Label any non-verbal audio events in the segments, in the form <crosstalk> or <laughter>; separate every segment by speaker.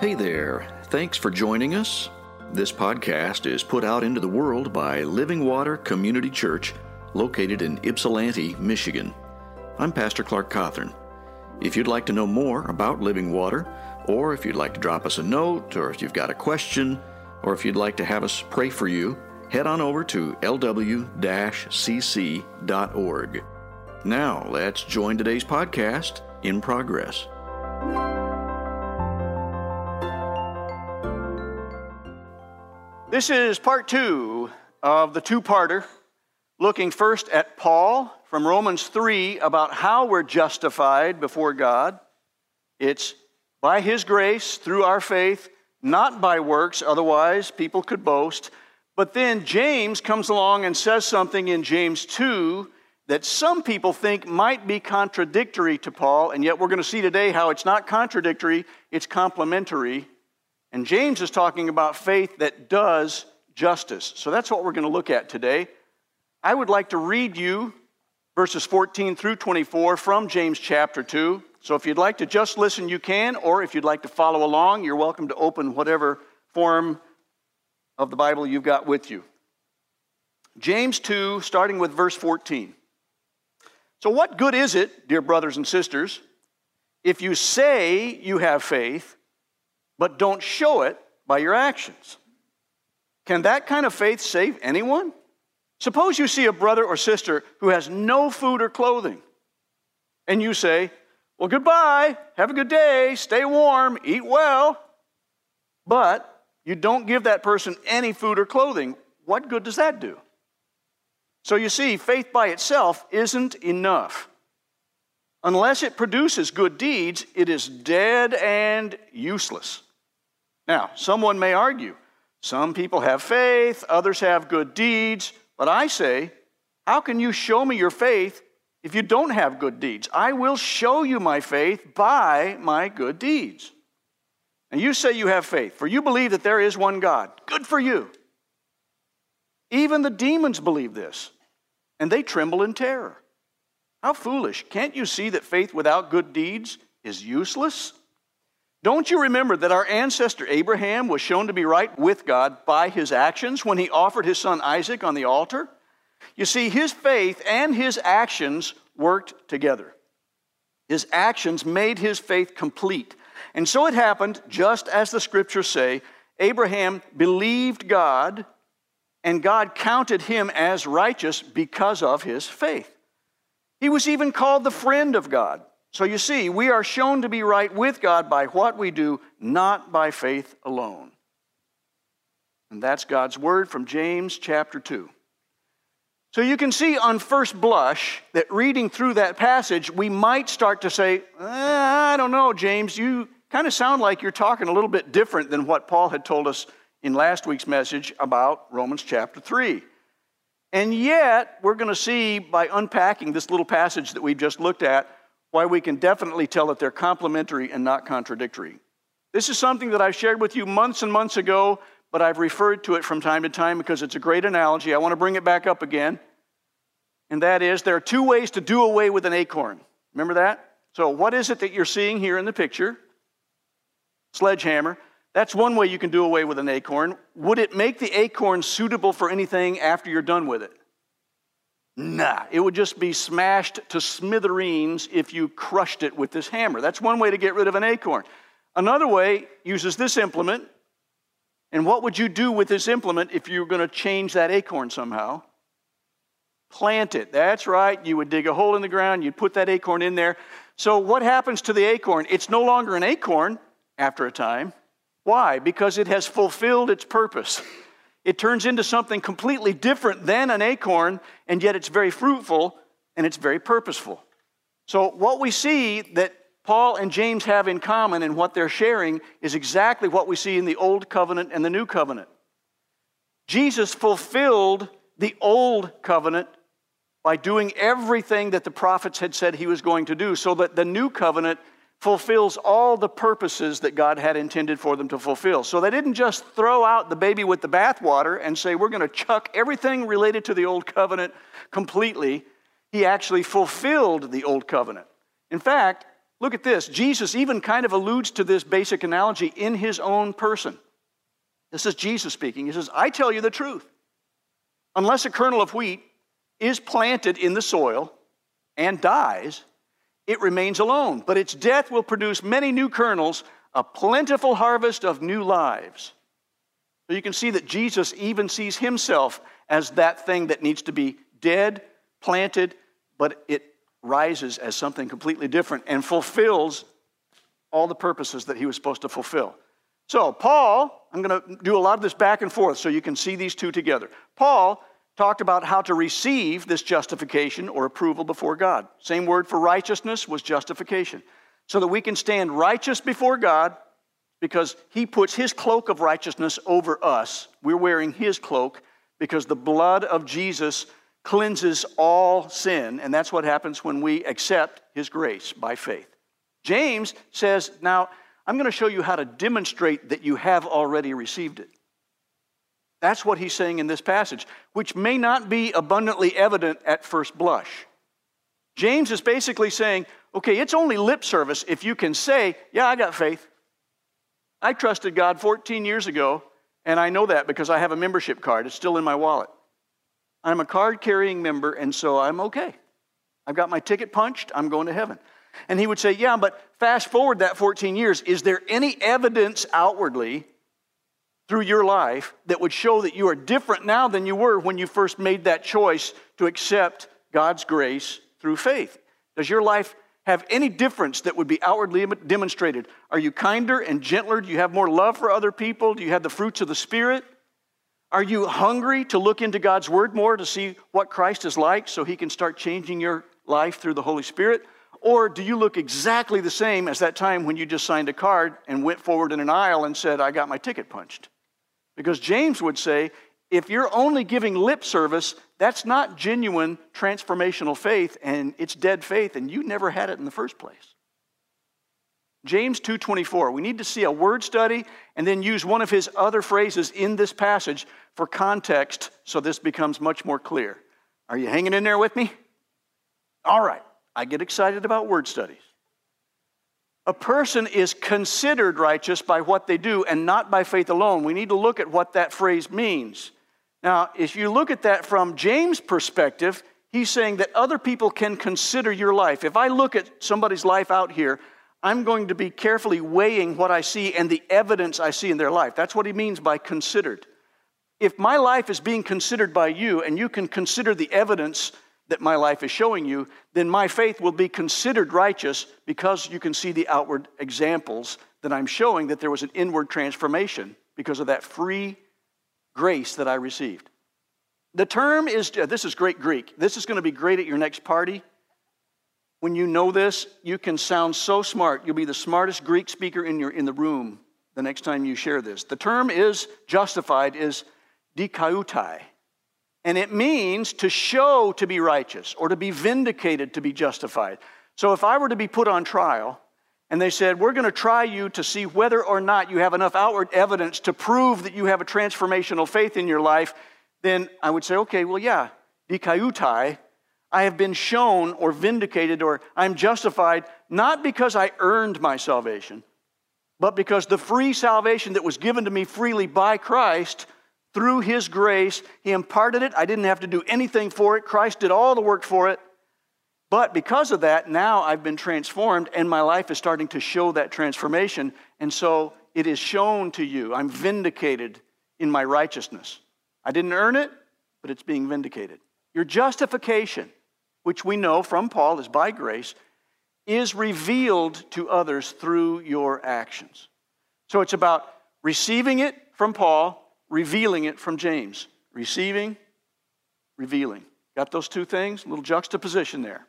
Speaker 1: Hey there. Thanks for joining us. This podcast is put out into the world by Living Water Community Church, located in Ypsilanti, Michigan. I'm Pastor Clark Cawthorn. If you'd like to know more about Living Water, or if you'd like to drop us a note, or if you've got a question, or if you'd like to have us pray for you, head on over to lw cc.org. Now, let's join today's podcast in progress.
Speaker 2: This is part two of the two parter, looking first at Paul from Romans 3 about how we're justified before God. It's by his grace through our faith, not by works, otherwise, people could boast. But then James comes along and says something in James 2 that some people think might be contradictory to Paul, and yet we're going to see today how it's not contradictory, it's complementary and James is talking about faith that does justice. So that's what we're going to look at today. I would like to read you verses 14 through 24 from James chapter 2. So if you'd like to just listen, you can, or if you'd like to follow along, you're welcome to open whatever form of the Bible you've got with you. James 2, starting with verse 14. So, what good is it, dear brothers and sisters, if you say you have faith, but don't show it by your actions. Can that kind of faith save anyone? Suppose you see a brother or sister who has no food or clothing, and you say, Well, goodbye, have a good day, stay warm, eat well. But you don't give that person any food or clothing. What good does that do? So you see, faith by itself isn't enough. Unless it produces good deeds, it is dead and useless. Now, someone may argue some people have faith, others have good deeds, but I say, how can you show me your faith if you don't have good deeds? I will show you my faith by my good deeds. And you say you have faith, for you believe that there is one God. Good for you. Even the demons believe this, and they tremble in terror. How foolish. Can't you see that faith without good deeds is useless? Don't you remember that our ancestor Abraham was shown to be right with God by his actions when he offered his son Isaac on the altar? You see, his faith and his actions worked together. His actions made his faith complete. And so it happened, just as the scriptures say Abraham believed God, and God counted him as righteous because of his faith. He was even called the friend of God. So you see, we are shown to be right with God by what we do, not by faith alone. And that's God's word from James chapter 2. So you can see on first blush that reading through that passage, we might start to say, eh, I don't know, James, you kind of sound like you're talking a little bit different than what Paul had told us in last week's message about Romans chapter 3. And yet, we're going to see by unpacking this little passage that we've just looked at why we can definitely tell that they're complementary and not contradictory. This is something that I've shared with you months and months ago, but I've referred to it from time to time because it's a great analogy. I want to bring it back up again. And that is there are two ways to do away with an acorn. Remember that? So, what is it that you're seeing here in the picture? Sledgehammer. That's one way you can do away with an acorn. Would it make the acorn suitable for anything after you're done with it? Nah, it would just be smashed to smithereens if you crushed it with this hammer. That's one way to get rid of an acorn. Another way uses this implement. And what would you do with this implement if you were going to change that acorn somehow? Plant it. That's right. You would dig a hole in the ground, you'd put that acorn in there. So, what happens to the acorn? It's no longer an acorn after a time. Why? Because it has fulfilled its purpose <laughs> it turns into something completely different than an acorn, and yet it's very fruitful and it's very purposeful. So, what we see that Paul and James have in common and what they're sharing is exactly what we see in the Old Covenant and the New Covenant. Jesus fulfilled the Old Covenant by doing everything that the prophets had said he was going to do, so that the New Covenant fulfills all the purposes that God had intended for them to fulfill. So they didn't just throw out the baby with the bathwater and say, we're going to chuck everything related to the old covenant completely. He actually fulfilled the old covenant. In fact, Look at this. Jesus even kind of alludes to this basic analogy in his own person. This is Jesus speaking. He says, I tell you the truth. Unless a kernel of wheat is planted in the soil and dies, it remains alone. But its death will produce many new kernels, a plentiful harvest of new lives. So you can see that Jesus even sees himself as that thing that needs to be dead, planted, but it rises as something completely different and fulfills all the purposes that he was supposed to fulfill. So, Paul, I'm going to do a lot of this back and forth so you can see these two together. Paul talked about how to receive this justification or approval before God. Same word for righteousness was justification. So that we can stand righteous before God because he puts his cloak of righteousness over us. We're wearing his cloak because the blood of Jesus cleanses all sin, and that's what happens when we accept his grace by faith. James says, Now, I'm going to show you how to demonstrate that you have already received it. That's what he's saying in this passage, which may not be abundantly evident at first blush. James is basically saying, okay, it's only lip service if you can say, yeah, I got faith. I trusted God 14 years ago, and I know that because I have a membership card. It's still in my wallet. I'm a card carrying member, and so I'm okay. I've got my ticket punched, I'm going to heaven. And he would say, Yeah, but fast forward that 14 years, is there any evidence outwardly through your life that would show that you are different now than you were when you first made that choice to accept God's grace through faith? Does your life have any difference that would be outwardly demonstrated? Are you kinder and gentler? Do you have more love for other people? Do you have the fruits of the Spirit? Are you hungry to look into God's Word more to see what Christ is like so He can start changing your life through the Holy Spirit? Or do you look exactly the same as that time when you just signed a card and went forward in an aisle and said, I got my ticket punched? Because James would say, if you're only giving lip service, that's not genuine transformational faith and it's dead faith and you never had it in the first place. James 2:24. We need to see a word study and then use one of his other phrases in this passage for context so this becomes much more clear. Are you hanging in there with me? All right. I get excited about word studies. A person is considered righteous by what they do and not by faith alone. We need to look at what that phrase means. Now, if you look at that from James' perspective, he's saying that other people can consider your life. If I look at somebody's life out here, I'm going to be carefully weighing what I see and the evidence I see in their life. That's what he means by considered. If my life is being considered by you and you can consider the evidence that my life is showing you, then my faith will be considered righteous because you can see the outward examples that I'm showing that there was an inward transformation because of that free grace that I received. The term is, uh, this is great Greek. This is going to be great at your next party. When you know this, you can sound so smart. You'll be the smartest Greek speaker in, your, in the room the next time you share this. The term is justified, is dikaioutai. And it means to show to be righteous or to be vindicated to be justified. So if I were to be put on trial and they said, We're going to try you to see whether or not you have enough outward evidence to prove that you have a transformational faith in your life, then I would say, Okay, well, yeah, dikaioutai, I have been shown or vindicated or I'm justified not because I earned my salvation, but because the free salvation that was given to me freely by Christ through His grace, He imparted it. I didn't have to do anything for it. Christ did all the work for it. But because of that, now I've been transformed and my life is starting to show that transformation. And so it is shown to you. I'm vindicated in my righteousness. I didn't earn it, but it's being vindicated. Your justification which we know from Paul is by grace, is revealed to others through your actions. So it's about receiving it from Paul, revealing it from James. Receiving, revealing. Got those two things? A little juxtaposition there.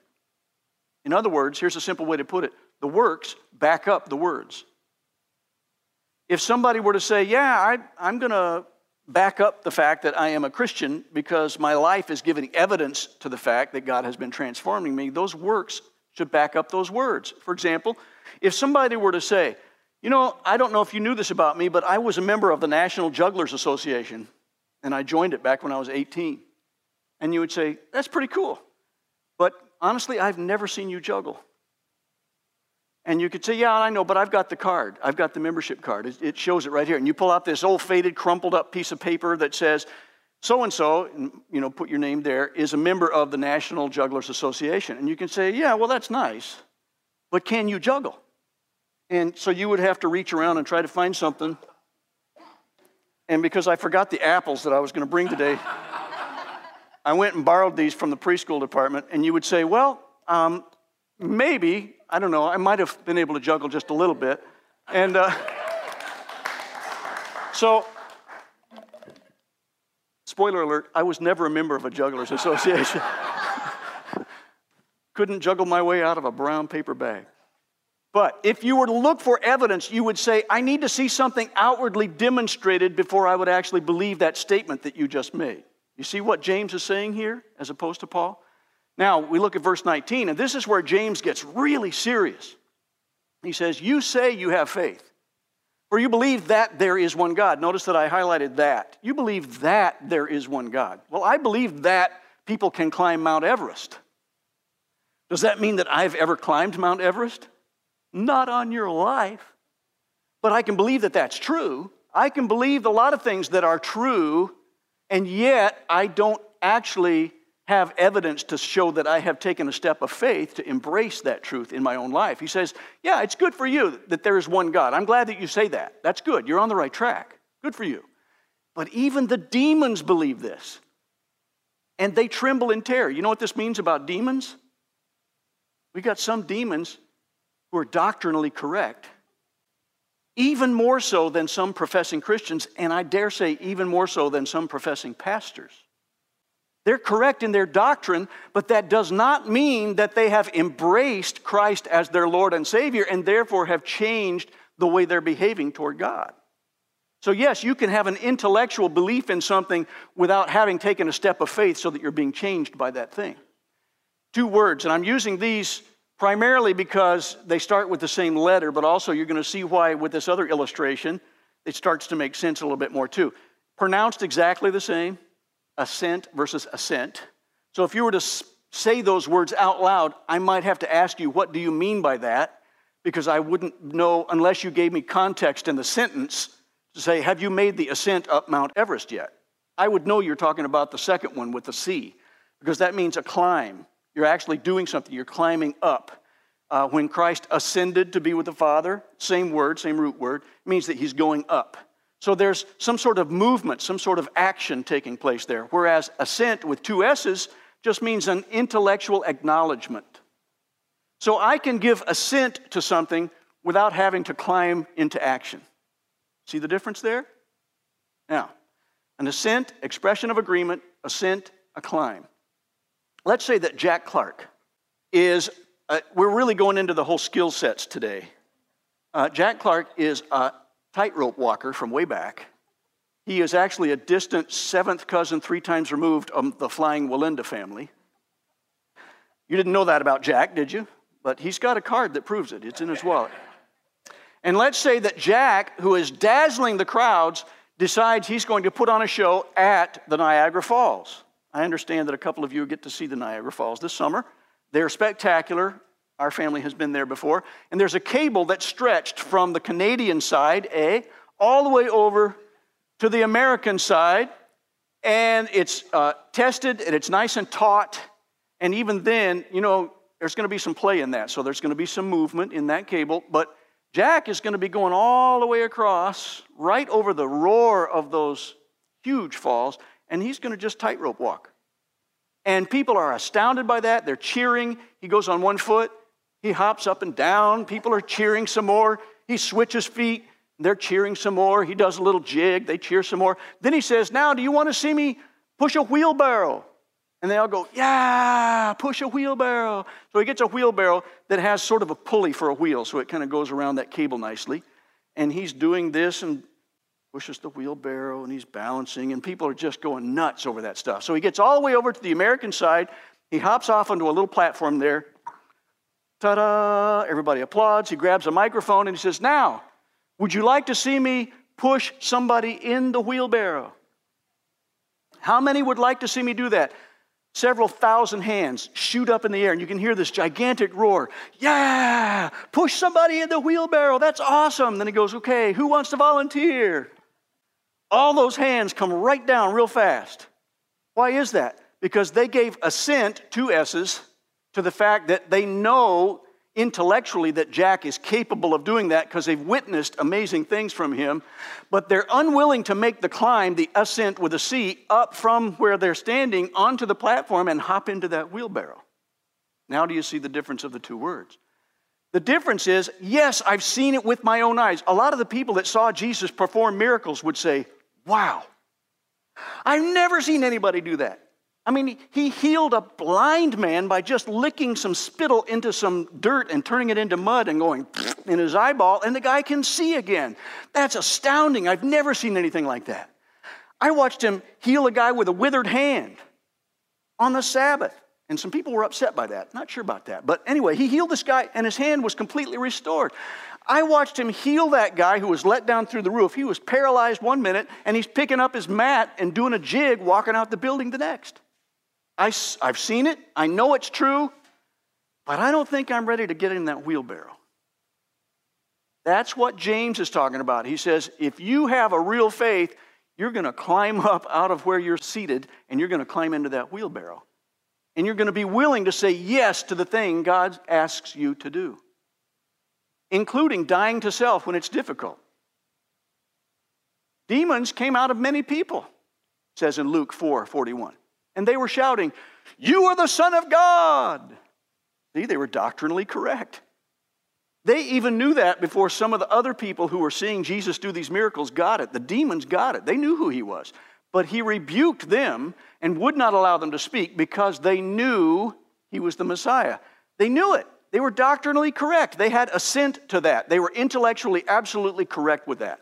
Speaker 2: In other words, here's a simple way to put it the works back up the words. If somebody were to say, Yeah, I, am going to back up the fact that I am a Christian because my life is giving evidence to the fact that God has been transforming me, those works should back up those words. For example, if somebody were to say, You know, I don't know if you knew this about me, but I was a member of the National Jugglers Association, and I joined it back when I was 18. And you would say, That's pretty cool. But honestly, I've never seen you juggle. And you could say, Yeah, I know, but I've got the card. I've got the membership card. It, shows it right here. And you pull out this old faded, crumpled up piece of paper that says, so and so, you know, put your name there, is a member of the National Jugglers Association. And you can say, yeah, well, that's nice, but can you juggle? And so you would have to reach around and try to find something. And because I forgot the apples that I was going to bring today, I went and borrowed these from the preschool department. And you would say, well, um, maybe, I don't know, I might have been able to juggle just a little bit. And uh, so Spoiler alert, I was never a member of a jugglers association. <laughs> Couldn't juggle my way out of a brown paper bag. But if you were to look for evidence, you would say, I need to see something outwardly demonstrated before I would actually believe that statement that you just made. You see what James is saying here as opposed to Paul? Now, we look at verse 19, and this is where James gets really serious. He says, You say you have faith. For you believe that there is one God. Notice that I highlighted that. You believe that there is one God. Well, I believe that people can climb Mount Everest. Does that mean that I've ever climbed Mount Everest? Not on your life. But I can believe that that's true. I can believe a lot of things that are true, and yet I don't actually have evidence to show that I have taken a step of faith to embrace that truth in my own life. He says, Yeah, it's good for you that there is one God. I'm glad that you say that. That's good. You're on the right track. Good for you. But even the demons believe this, and they tremble in terror. You know what this means about demons? We got some demons who are doctrinally correct, even more so than some professing Christians, and I dare say, even more so than some professing pastors. They're correct in their doctrine, but that does not mean that they have embraced Christ as their Lord and Savior and therefore have changed the way they're behaving toward God. So, yes, you can have an intellectual belief in something without having taken a step of faith so that you're being changed by that thing. Two words, and I'm using these primarily because they start with the same letter, but also you're going to see why with this other illustration it starts to make sense a little bit more too. Pronounced exactly the same, assent versus ascent. So if you were to say those words out loud, I might have to ask you, what do you mean by that? Because I wouldn't know unless you gave me context in the sentence to say, Have you made the ascent up Mount Everest yet? I would know you're talking about the second one with the C, because that means a climb. You're actually doing something, you're climbing up. Uh, when Christ ascended to be with the Father, same word, same root word, means that he's going up. So there's some sort of movement, some sort of action taking place there. Whereas assent with two S's just means an intellectual acknowledgement. So I can give assent to something without having to climb into action. See the difference there? Now, an ascent, expression of agreement, assent, a climb. Let's say that Jack Clark is, uh, we're really going into the whole skill sets today. Uh, Jack Clark is a tightrope walker from way back. He is actually a distant seventh cousin, three times removed of the flying Wallenda family. You didn't know that about Jack, did you? But he's got a card that proves it. It's in his wallet. And let's say that Jack, who is dazzling the crowds, decides he's going to put on a show at the Niagara Falls. I understand that a couple of you get to see the Niagara Falls this summer. They're spectacular. Our family has been there before. And there's a cable that's stretched from the Canadian side, A, all the way over to the American side. And it's uh, tested and it's nice and taut. And even then, you know, there's going to be some play in that. So there's going to be some movement in that cable. But Jack is going to be going all the way across, right over the roar of those huge falls. And he's going to just tightrope walk. And people are astounded by that. They're cheering. He goes on one foot, he hops up and down. People are cheering some more. He switches feet. They're cheering some more. He does a little jig. They cheer some more. Then he says, Now, do you want to see me push a wheelbarrow? And they all go, Yeah, push a wheelbarrow. So he gets a wheelbarrow that has sort of a pulley for a wheel, so it kind of goes around that cable nicely. And he's doing this and pushes the wheelbarrow and he's balancing, and people are just going nuts over that stuff. So he gets all the way over to the American side. He hops off onto a little platform there, Ta da! Everybody applauds. He grabs a microphone and he says, Now, would you like to see me push somebody in the wheelbarrow? How many would like to see me do that? several thousand hands shoot up in the air, and you can hear this gigantic roar. Yeah, push somebody in the wheelbarrow. That's awesome. Then he goes, Okay, who wants to volunteer? All those hands come right down real fast. Why is that? Because they gave assent, two S's, to the fact that they know intellectually that Jack is capable of doing that because they've witnessed amazing things from him, but they're unwilling to make the climb, the ascent with a C, up from where they're standing onto the platform and hop into that wheelbarrow. Now, do you see the difference of the two words? The difference is, yes, I've seen it with my own eyes. A lot of the people that saw Jesus perform miracles would say, Wow, I've never seen anybody do that. I mean, he healed a blind man by just licking some spittle into some dirt and turning it into mud and going <sniffs> in his eyeball, and the guy can see again. That's astounding. I've never seen anything like that. I watched him heal a guy with a withered hand on the Sabbath. And some people were upset by that. Not sure about that. But anyway, he healed this guy and his hand was completely restored. I watched him heal that guy who was let down through the roof. He was paralyzed one minute and he's picking up his mat and doing a jig walking out the building the next. I, I've seen it, I know it's true, but I don't think I'm ready to get in that wheelbarrow. That's what James is talking about. He says, if you have a real faith, you're going to climb <laughs> up out of where you're seated and you're going to climb into that wheelbarrow. And you're going to be willing to say yes to the thing God asks you to do, including dying to self when it's difficult. Demons came out of many people, says in Luke 4 41 and they were shouting, You are the Son of God. See, they were doctrinally correct. They even knew that before some of the other people who were seeing Jesus do these miracles got it. The demons got it. They knew who he was. But he rebuked them and would not allow them to speak because they knew he was the Messiah. They knew it. They were doctrinally correct. They had assent to that. They were intellectually absolutely correct with that.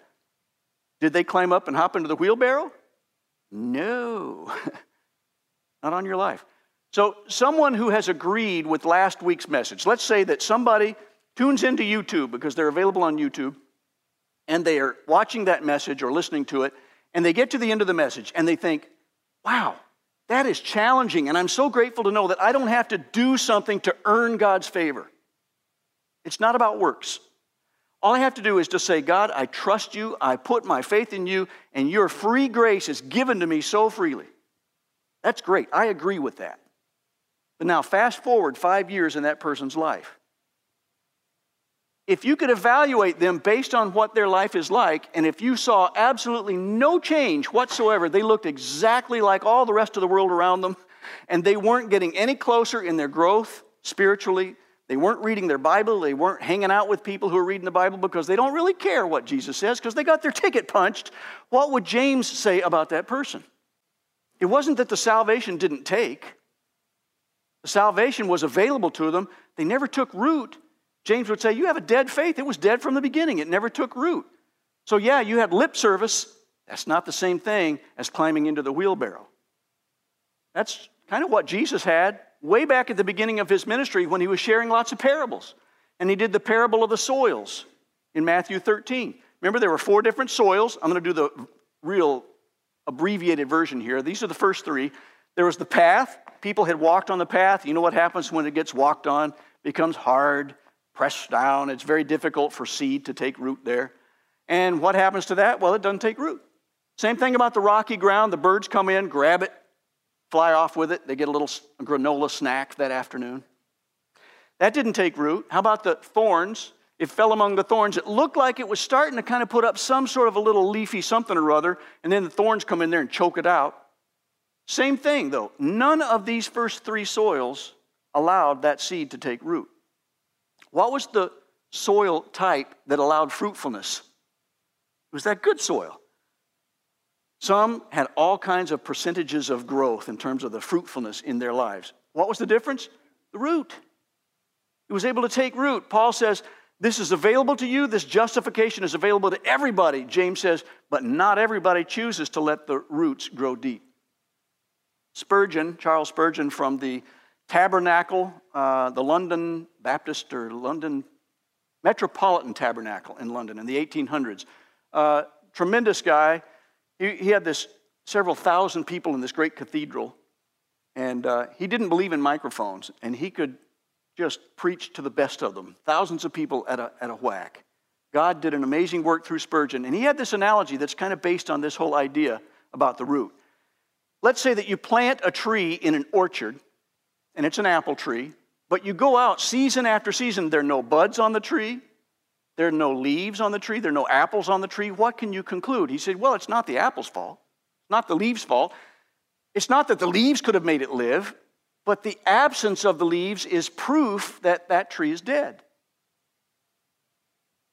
Speaker 2: Did they climb up and hop into the wheelbarrow? No. <laughs> not on your life. So, someone who has agreed with last week's message, let's say that somebody tunes into YouTube because they're available on YouTube and they are watching that message or listening to it, and they get to the end of the message and they think, wow, that is challenging, and I'm so grateful to know that I don't have to do something to earn God's favor. It's not about works. All I have to do is to say, God, I trust you, I put my faith in you, and your free grace is given to me so freely. That's great. I agree with that. But now, fast forward five years in that person's life. If you could evaluate them based on what their life is like, and if you saw absolutely no change whatsoever, they looked exactly like all the rest of the world around them, and they weren't getting any closer in their growth spiritually. They weren't reading their Bible. They weren't hanging out with people who are reading the Bible because they don't really care what Jesus says because they got their ticket punched. What would James say about that person? It wasn't that the salvation didn't take, the salvation was available to them. They never took root. James would say, You have a dead faith. It was dead from the beginning, it never took root. So, yeah, you had lip service. That's not the same thing as climbing into the wheelbarrow. That's kind of what Jesus had way back at the beginning of his ministry when he was sharing lots of parables. And he did the parable of the soils in Matthew 13. Remember, there were four different soils. I'm going to do the real abbreviated version here. These are the first three. There was the path. People had walked on the path. You know what happens when it gets walked on? It becomes hard, pressed down. It's very difficult for seed to take root there. And what happens to that? Well, it doesn't take root. Same thing about the rocky ground. The birds come in, grab it, fly off with it. They get a little granola snack that afternoon. That didn't take root. How about the thorns? it fell among the thorns. It looked like it was starting to kind of put up some sort of a little leafy something or other, and then the thorns come in there and choke it out. Same thing, though. None of these first three soils allowed that seed to take root. What was the soil type that allowed fruitfulness? It was that good soil. Some had all kinds of percentages of growth in terms of the fruitfulness in their lives. What was the difference? The root. It was able to take root. Paul says, this is available to you. This justification is available to everybody, James says, but not everybody chooses to let the roots grow deep. Spurgeon, Charles Spurgeon from the Tabernacle, uh, the London Baptist or London Metropolitan Tabernacle in London in the 1800s. Uh, tremendous guy. He, he had this several thousand people in this great cathedral. And uh, he didn't believe in microphones, and he could just preach to the best of them, thousands of people at a, at a whack. God did an amazing work through Spurgeon, and he had this analogy that's kind of based on this whole idea about the root. Let's say that you plant a tree in an orchard, and it's an apple tree, but you go out season after season, there are no buds on the tree, there are no leaves on the tree, there are no apples on the tree. What can you conclude? He said, Well, it's not the apple's fault, it's not the leaves' fault. It's not that the leaves could have made it live, but the absence of the leaves is proof that that tree is dead.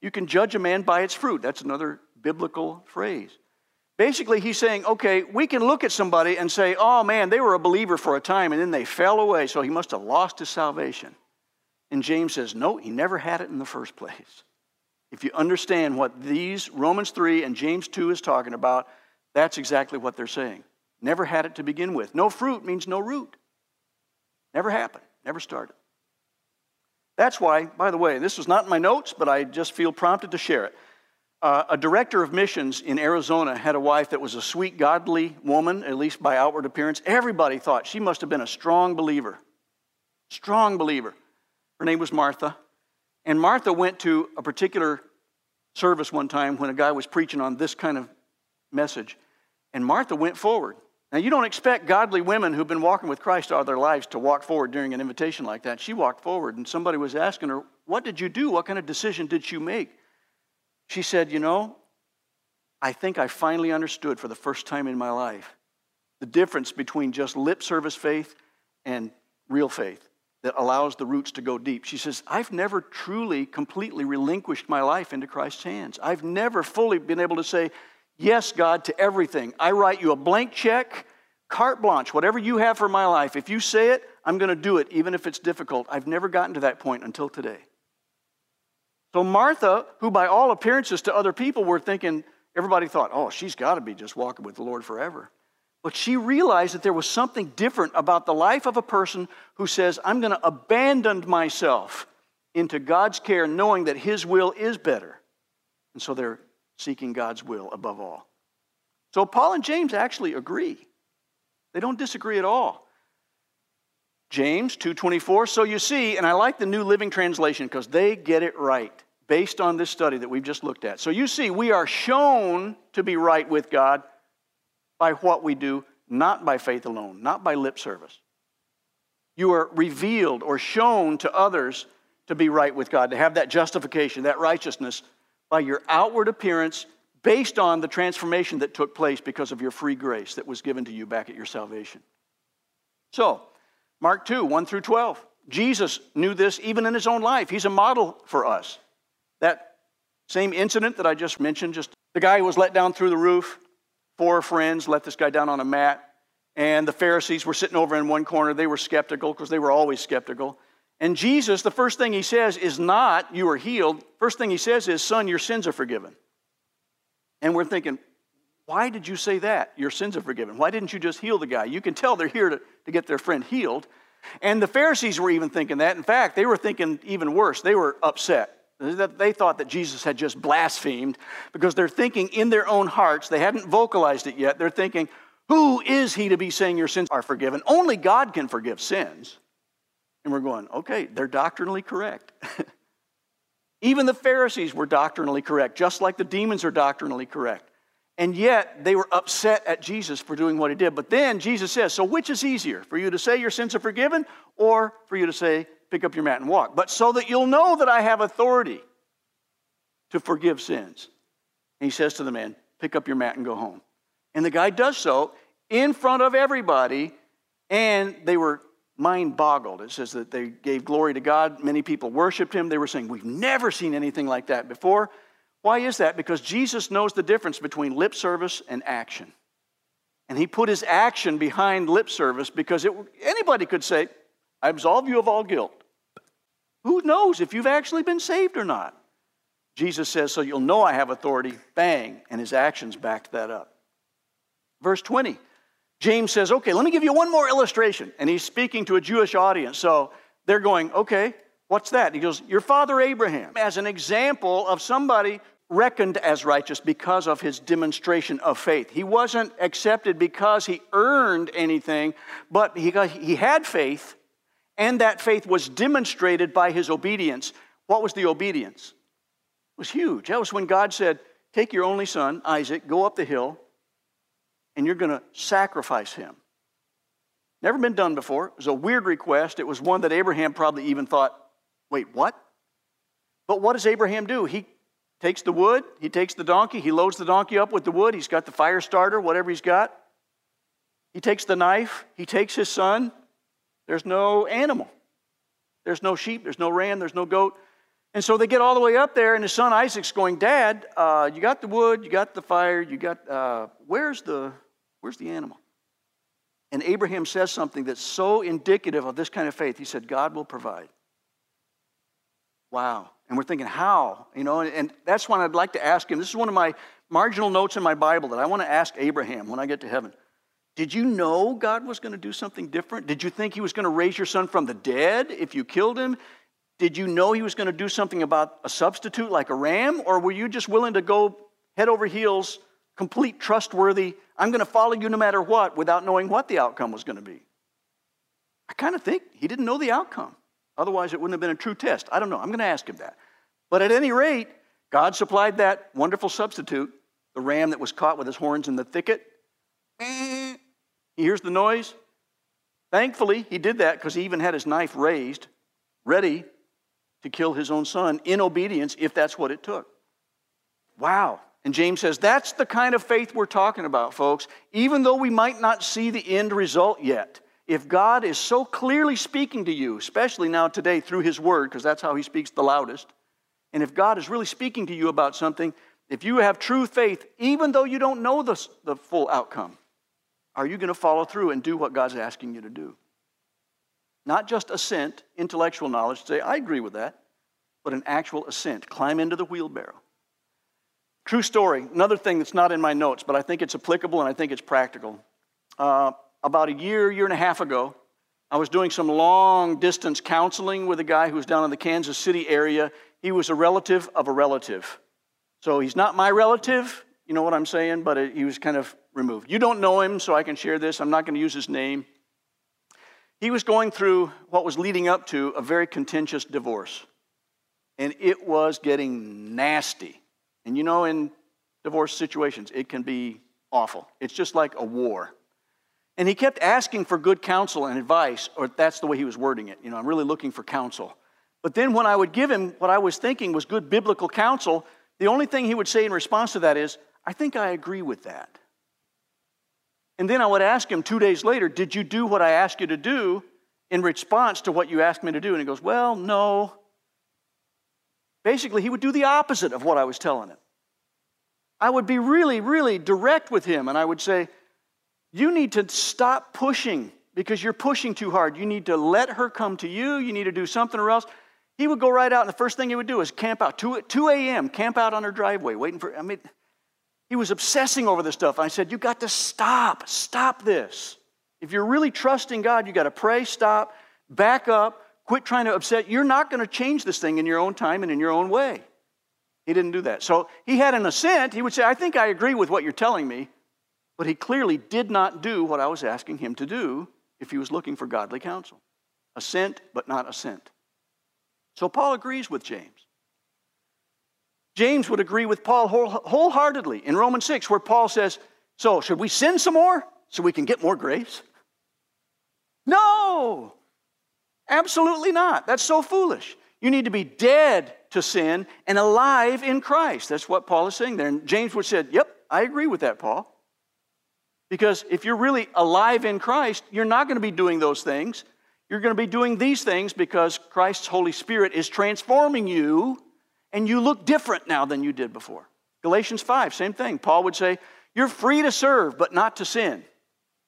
Speaker 2: You can judge a man by its fruit. That's another biblical phrase. Basically, he's saying, okay, we can look at somebody and say, oh man, they were a believer for a time and then they fell away, so he must have lost his salvation. And James says, no, he never had it in the first place. If you understand what these Romans 3 and James 2 is talking about, that's exactly what they're saying. Never had it to begin with. No fruit means no root. Never happened, never started. That's why, by the way, this was not in my notes, but I just feel prompted to share it. Uh, a director of missions in Arizona had a wife that was a sweet, godly woman, at least by outward appearance. Everybody thought she must have been a strong believer. Strong believer. Her name was Martha. And Martha went to a particular service one time when a guy was preaching on this kind of message. And Martha went forward. Now, you don't expect godly women who've been walking with Christ all their lives to walk forward during an invitation like that. She walked forward, and somebody was asking her, What did you do? What kind of decision did you make? She said, You know, I think I finally understood for the first time in my life the difference between just lip service faith and real faith that allows the roots to go deep. She says, I've never truly, completely relinquished my life into Christ's hands. I've never fully been able to say, Yes, God, to everything. I write you a blank check, carte blanche, whatever you have for my life. If you say it, I'm going to do it, even if it's difficult. I've never gotten to that point until today. So Martha, who by all appearances to other people were thinking, everybody thought, oh, she's got to be just walking with the Lord forever. But she realized that there was something different about the life of a person who says, I'm going to abandon myself into God's care, knowing that His will is better. And so they're seeking God's will above all. So Paul and James actually agree. They don't disagree at all. James 2:24 so you see and I like the New Living Translation because they get it right based on this study that we've just looked at. So you see, we are shown to be right with God by what we do, not by faith alone, not by lip service. You are revealed or shown to others to be right with God, to have that justification, that righteousness by your outward appearance based on the transformation that took place because of your free grace that was given to you back at your salvation. So, Mark 2, 1 through 12. Jesus knew this even in his own life. He's a model for us. That same incident that I just mentioned, just the guy was let down through the roof, four friends let this guy down on a mat, and the Pharisees were sitting over in one corner. They were skeptical because they were always skeptical. And Jesus, the first thing he says is not, you are healed. First thing he says is, son, your sins are forgiven. And we're thinking, why did you say that? Your sins are forgiven. Why didn't you just heal the guy? You can tell they're here to, to get their friend healed. And the Pharisees were even thinking that. In fact, they were thinking even worse. They were upset. They thought that Jesus had just blasphemed because they're thinking in their own hearts, they hadn't vocalized it yet. They're thinking, Who is he to be saying your sins are forgiven? Only God can forgive sins. And we're going, Okay, they're doctrinally correct. <laughs> Even the Pharisees were doctrinally correct, just like the demons are doctrinally correct. And yet they were upset at Jesus for doing what he did. But then Jesus says, So which is easier, for you to say your sins are forgiven or for you to say pick up your mat and walk. But so that you'll know that I have authority to forgive sins. And he says to the man, Pick up your mat and go home. And the guy does so in front of everybody, and they were mind boggled. It says that they gave glory to God. Many people worshiped him. They were saying, We've never seen anything like that before. Why is that? Because Jesus knows the difference between lip service and action. And he put his action behind lip service because it, anybody could say, I absolve you of all guilt. Who knows if you've actually been saved or not? Jesus says, So you'll know I have authority. Bang. And his actions backed that up. Verse 20, James says, Okay, let me give you one more illustration. And he's speaking to a Jewish audience. So they're going, Okay, what's that? He goes, Your father Abraham, as an example of somebody reckoned as righteous because of his demonstration of faith. He wasn't accepted because he earned anything, but he, he had faith, and that faith was demonstrated by his obedience. What was the obedience? It was huge. That was when God said, Take your only son, Isaac, go up the hill, and you're going to sacrifice him. Never been done before. It was a weird request. It was one that Abraham probably even thought, Wait, what? But what does Abraham do? He takes the wood, he takes the donkey, he loads the donkey up with the wood, he's got the fire starter, whatever he's got. He takes the knife, he takes his son. There's no animal, there's no sheep, there's no ram, there's no goat. And so they get all the way up there, and his son Isaac's going, Dad, uh, you got the wood, you got the fire, you got, uh, where's, the, where's the animal? And Abraham says something that's so indicative of this kind of faith. He said, God will provide. Wow. And we're thinking, how? You know, and that's when I'd like to ask him. This is one of my marginal notes in my Bible that I want to ask Abraham when I get to heaven. Did you know God was going to do something different? Did you think he was going to raise your son from the dead if you killed him? Did you know he was going to do something about a substitute like a ram? Or were you just willing to go head over heels, complete trustworthy, I'm going to follow you no matter what, without knowing what the outcome was going to be? I kind of think he didn't know the outcome. Otherwise, it wouldn't have been a true test. I don't know. I'm going to ask him that. But at any rate, God supplied that wonderful substitute, the ram that was caught with his horns in the thicket. He hears the noise. Thankfully, he did that because he even had his knife raised, ready to kill his own son in obedience if that's what it took. Wow. And James says that's the kind of faith we're talking about, folks, even though we might not see the end result yet. If God is so clearly speaking to you, especially now today through His Word, because that's how He speaks the loudest, and if God is really speaking to you about something, if you have true faith, even though you don't know the, the full outcome, are you going to follow through and do what God's asking you to do? Not just assent, intellectual knowledge, say, I agree with that, but an actual ascent. Climb into the wheelbarrow. True story, another thing that's not in my notes, but I think it's applicable and I think it's practical. Uh, about a year, year and a half ago, I was doing some long distance counseling with a guy who was down in the Kansas City area. He was a relative of a relative. So he's not my relative, you know what I'm saying, but he was kind of removed. You don't know him, so I can share this. I'm not going to use his name. He was going through what was leading up to a very contentious divorce, and it was getting nasty. And you know, in divorce situations, it can be awful. It's just like a war. And he kept asking for good counsel and advice, or that's the way he was wording it. You know, I'm really looking for counsel. But then when I would give him what I was thinking was good biblical counsel, the only thing he would say in response to that is, I think I agree with that. And then I would ask him two days later, Did you do what I asked you to do in response to what you asked me to do? And he goes, Well, no. Basically, he would do the opposite of what I was telling him. I would be really, really direct with him, and I would say, you need to stop pushing because you're pushing too hard. You need to let her come to you. You need to do something or else. He would go right out, and the first thing he would do is camp out. 2, 2 a.m., camp out on her driveway, waiting for, I mean, he was obsessing over this stuff. I said, You got to stop. Stop this. If you're really trusting God, you got to pray, stop, back up, quit trying to upset. You're not going to change this thing in your own time and in your own way. He didn't do that. So he had an assent. He would say, I think I agree with what you're telling me, but he clearly did not do what I was asking him to do if he was looking for godly counsel. Assent, but not assent. So Paul agrees with James. James would agree with Paul wholeheartedly in Romans 6, where Paul says, So, should we sin some more so we can get more grace? No, absolutely not. That's so foolish. You need to be dead to sin and alive in Christ. That's what Paul is saying there. And James would have said, Yep, I agree with that, Paul. Because if you're really alive in Christ, you're not going to be doing those things. You're going to be doing these things because Christ's Holy Spirit is transforming you and you look different now than you did before. Galatians 5, same thing. Paul would say, You're free to serve, but not to sin.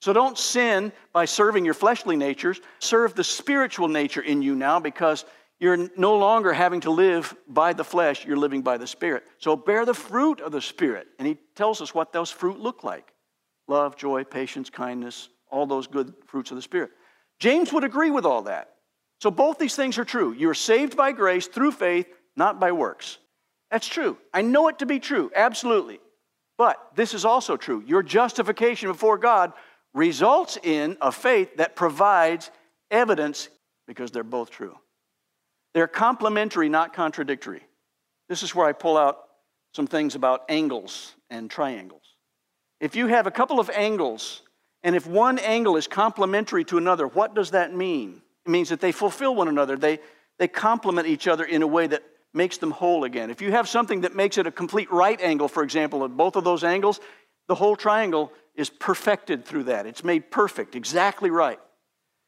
Speaker 2: So don't sin by serving your fleshly natures. Serve the spiritual nature in you now because you're no longer having to live by the flesh, you're living by the Spirit. So bear the fruit of the Spirit. And he tells us what those fruit look like love, joy, patience, kindness, all those good fruits of the Spirit. James would agree with all that. So both these things are true. You're saved by grace through faith, not by works. That's true. I know it to be true, absolutely. But this is also true. Your justification before God results in a faith that provides evidence because they're both true. They're complementary, not contradictory. This is where I pull out some things about angles and triangles. If you have a couple of angles, and if one angle is complementary to another, what does that mean? It means that they fulfill one another, they, they complement each other in a way that makes them whole again. If you have something that makes it a complete right angle, for example, of both of those angles, the whole triangle is perfected through that. It's made perfect, exactly right.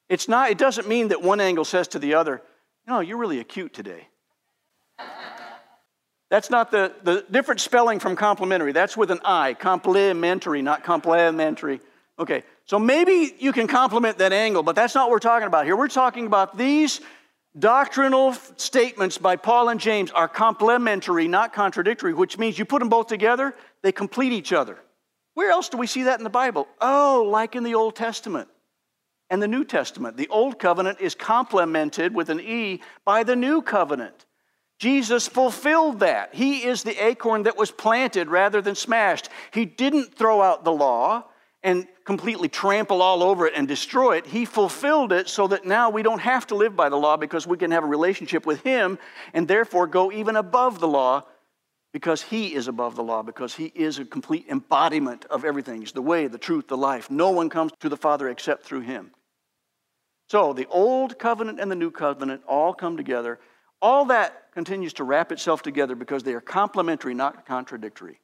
Speaker 2: It's not, it doesn't mean that one angle says to the other, no, you're really acute today. That's not the, the different spelling from complementary. That's with an I, complimentary, not complementary. Okay, so maybe you can compliment that angle, but that's not what we're talking about here. We're talking about these doctrinal statements by Paul and James are complementary, not contradictory, which means you put them both together, they complete each other. Where else do we see that in the Bible? Oh, like in the Old Testament and the New Testament. The Old Covenant is complemented with an E by the New Covenant. Jesus fulfilled that. He is the acorn that was planted rather than smashed. He didn't throw out the law and completely trample all over it and destroy it. He fulfilled it so that now we don't have to live by the law because we can have a relationship with Him and therefore go even above the law because He is above the law, because He is a complete embodiment of everything. He's the way, the truth, the life. No one comes to the Father except through Him. So the Old Covenant and the New Covenant all come together all that continues to wrap itself together because they are complementary, not contradictory.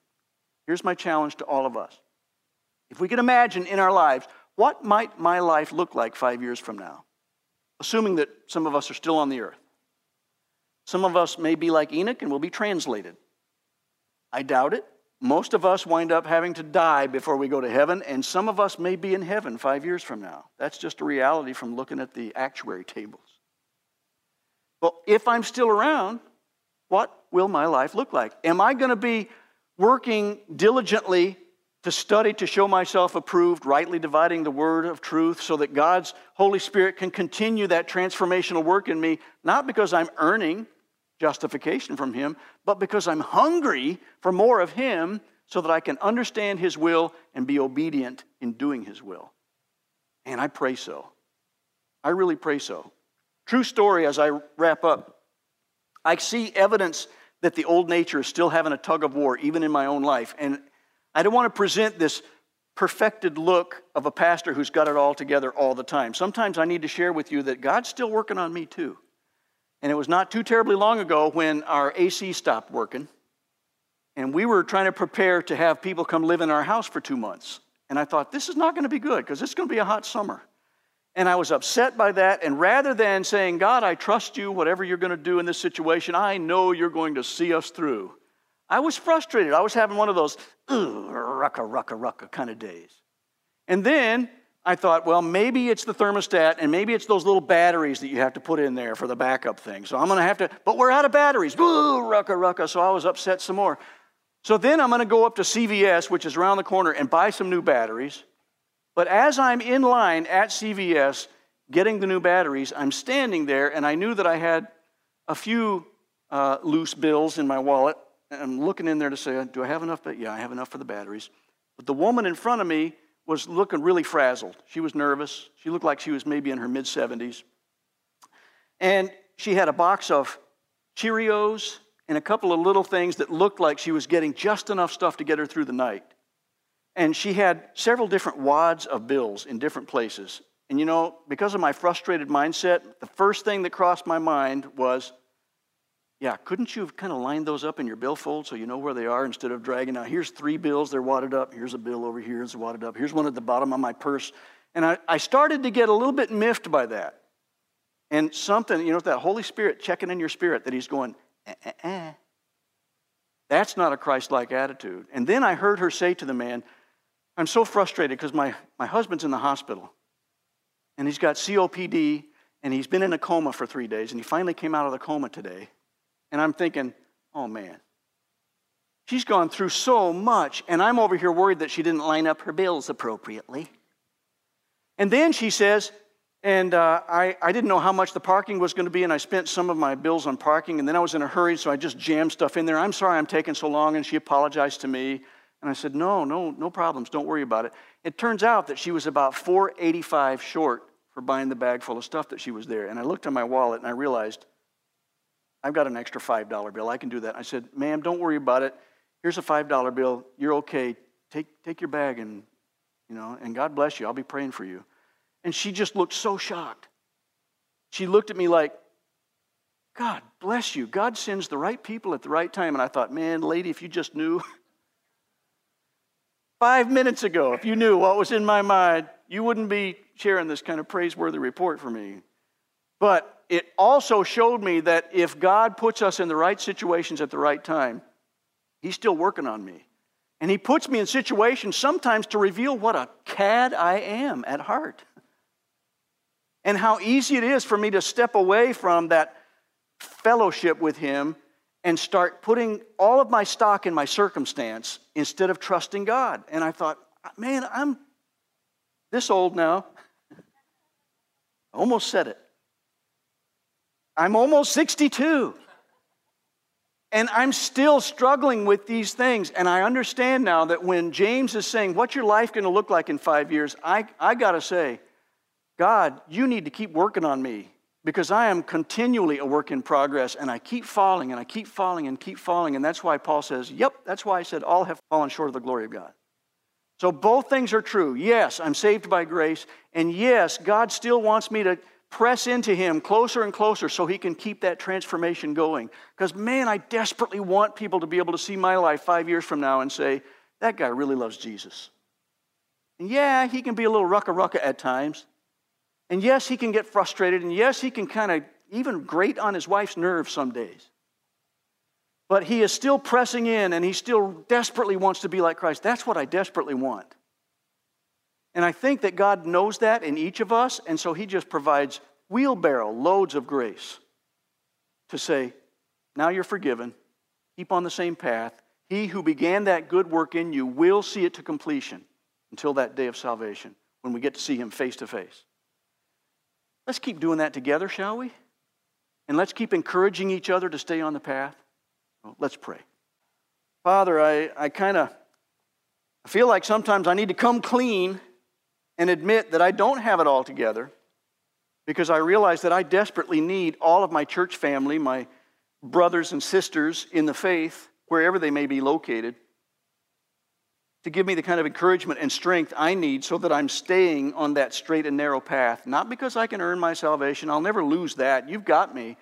Speaker 2: Here's my challenge to all of us. If we can imagine in our lives, what might my life look like five years from now? Assuming that some of us are still on the earth. Some of us may be like Enoch and will be translated. I doubt it. Most of us wind up having to die before we go to heaven, and some of us may be in heaven five years from now. That's just a reality from looking at the actuary tables. Well, if I'm still around, what will my life look like? Am I going to be working diligently to study to show myself approved, rightly dividing the word of truth so that God's Holy Spirit can continue that transformational work in me, not because I'm earning justification from Him, but because I'm hungry for more of Him so that I can understand His will and be obedient in doing His will. And I pray so. I really pray so. True story as I wrap up. I see evidence that the old nature is still having a tug of war, even in my own life. And I don't want to present this perfected look of a pastor who's got it all together all the time. Sometimes I need to share with you that God's still working on me too. And it was not too terribly long ago when our AC stopped working. And we were trying to prepare to have people come live in our house for two months. And I thought, this is not going to be good because it's going to be a hot summer. And I was upset by that. And rather than saying, God, I trust you, whatever you're going to do in this situation, I know you're going to see us through, I was frustrated. I was having one of those, rucka, rucka, rucka kind of days. And then I thought, well, maybe it's the thermostat and maybe it's those little batteries that you have to put in there for the backup thing. So I'm going to have to, but we're out of batteries. Ooh, rucka, rucka. So I was upset some more. So then I'm going to go up to CVS, which is around the corner, and buy some new batteries. But as I'm in line at CVS getting the new batteries, I'm standing there and I knew that I had a few uh, loose bills in my wallet. And I'm looking in there to say, Do I have enough? But yeah, I have enough for the batteries. But the woman in front of me was looking really frazzled. She was nervous. She looked like she was maybe in her mid 70s. And she had a box of Cheerios and a couple of little things that looked like she was getting just enough stuff to get her through the night. And she had several different wads of bills in different places. And you know, because of my frustrated mindset, the first thing that crossed my mind was, yeah, couldn't you have kind of lined those up in your billfold so you know where they are instead of dragging out, here's three bills, they're wadded up, here's a bill over here, it's wadded up, here's one at the bottom of my purse. And I, I started to get a little bit miffed by that. And something, you know, that Holy Spirit checking in your spirit that He's going, eh, eh, eh. That's not a Christ like attitude. And then I heard her say to the man, I'm so frustrated because my, my husband's in the hospital and he's got COPD and he's been in a coma for three days and he finally came out of the coma today. And I'm thinking, oh man, she's gone through so much and I'm over here worried that she didn't line up her bills appropriately. And then she says, And uh, I, I didn't know how much the parking was going to be, and I spent some of my bills on parking, and then I was in a hurry, so I just jammed stuff in there. I'm sorry I'm taking so long, and she apologized to me. And I said, No, no, no problems. Don't worry about it. It turns out that she was about 485 short for buying the bag full of stuff that she was there. And I looked at my wallet and I realized I've got an extra $5 bill. I can do that. I said, Ma'am, don't worry about it. Here's a $5 bill. You're okay. Take, take your bag and, you know, and God bless you. I'll be praying for you. And she just looked so shocked. She looked at me like, God bless you. God sends the right people at the right time. And I thought, man, lady, if you just knew. Five minutes ago, if you knew what was in my mind, you wouldn't be sharing this kind of praiseworthy report for me. But it also showed me that if God puts us in the right situations at the right time, He's still working on me. And He puts me in situations sometimes to reveal what a cad I am at heart. And how easy it is for me to step away from that fellowship with Him and start putting all of my stock in my circumstance instead of trusting God. And I thought, man, I'm this old now. I <laughs> almost said it. I'm almost 62. And I'm still struggling with these things. And I understand now that when James is saying, What's your life going to look like in five years? I, I got to say, God, you need to keep working on me because I am continually a work in progress and I keep falling and I keep falling and keep falling. And that's why Paul says, Yep, that's why I said, All have fallen short of the glory of God. So both things are true. Yes, I'm saved by grace. And yes, God still wants me to press into Him closer and closer so He can keep that transformation going. Because, man, I desperately want people to be able to see my life five years from now and say, that guy really loves Jesus. And yeah, he can be a little rucka rucka at times. And yes, he can get frustrated. And yes, he can kind of even grate on his wife's nerves some days. But he is still pressing in and he still desperately wants to be like Christ. That's what I desperately want. And I think that God knows that in each of us, and so he just provides wheelbarrow loads of grace to say, now you're forgiven, keep on the same path. He who began that good work in you will see it to completion until that day of salvation when we get to see him face to face. Let's keep doing that together, shall we? And let's keep encouraging each other to stay on the path. Well, let's pray. Father, I, I kind of feel like sometimes I need to come clean and admit that I don't have it all together because I realize that I desperately need all of my church family, my brothers and sisters in the faith, wherever they may be located, to give me the kind of encouragement and strength I need so that I'm staying on that straight and narrow path. Not because I can earn my salvation, I'll never lose that. You've got me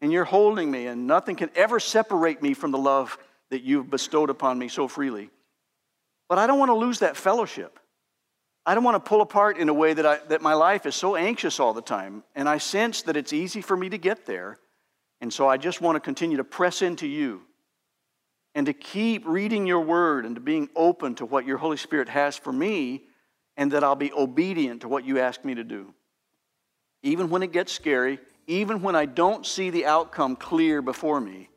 Speaker 2: and you're holding me, and nothing can ever separate me from the love that you've bestowed upon me so freely. But I don't want to lose that fellowship. I don't want to pull apart in a way that, I, that my life is so anxious all the time. And I sense that it's easy for me to get there. And so I just want to continue to press into you and to keep reading your word and to being open to what your Holy Spirit has for me and that I'll be obedient to what you ask me to do. Even when it gets scary, even when I don't see the outcome clear before me.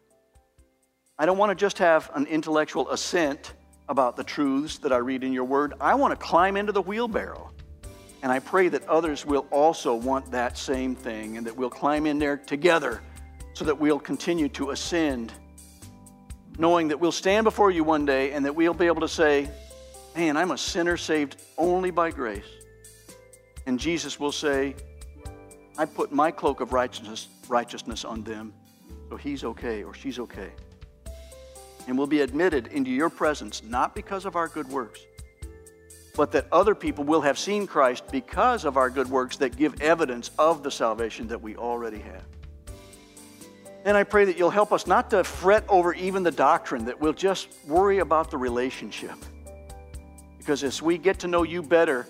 Speaker 2: I don't want to just have an intellectual assent about the truths that I read in your word. I want to climb into the wheelbarrow. And I pray that others will also want that same thing and that we'll climb in there together so that we'll continue to ascend, knowing that we'll stand before you one day and that we'll be able to say, Man, I'm a sinner saved only by grace. And Jesus will say, I put my cloak of righteousness, righteousness on them, so he's okay or she's okay. And we'll be admitted into your presence, not because of our good works, but that other people will have seen Christ because of our good works that give evidence of the salvation that we already have. And I pray that you'll help us not to fret over even the doctrine, that we'll just worry about the relationship. Because as we get to know you better,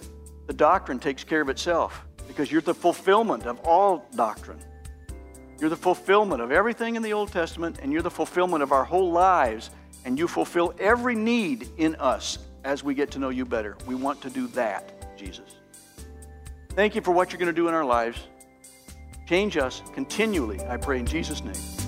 Speaker 2: the doctrine takes care of itself because you're the fulfillment of all doctrine. You're the fulfillment of everything in the Old Testament, and you're the fulfillment of our whole lives, and you fulfill every need in us as we get to know you better. We want to do that, Jesus. Thank you for what you're going to do in our lives. Change us continually, I pray in Jesus' name.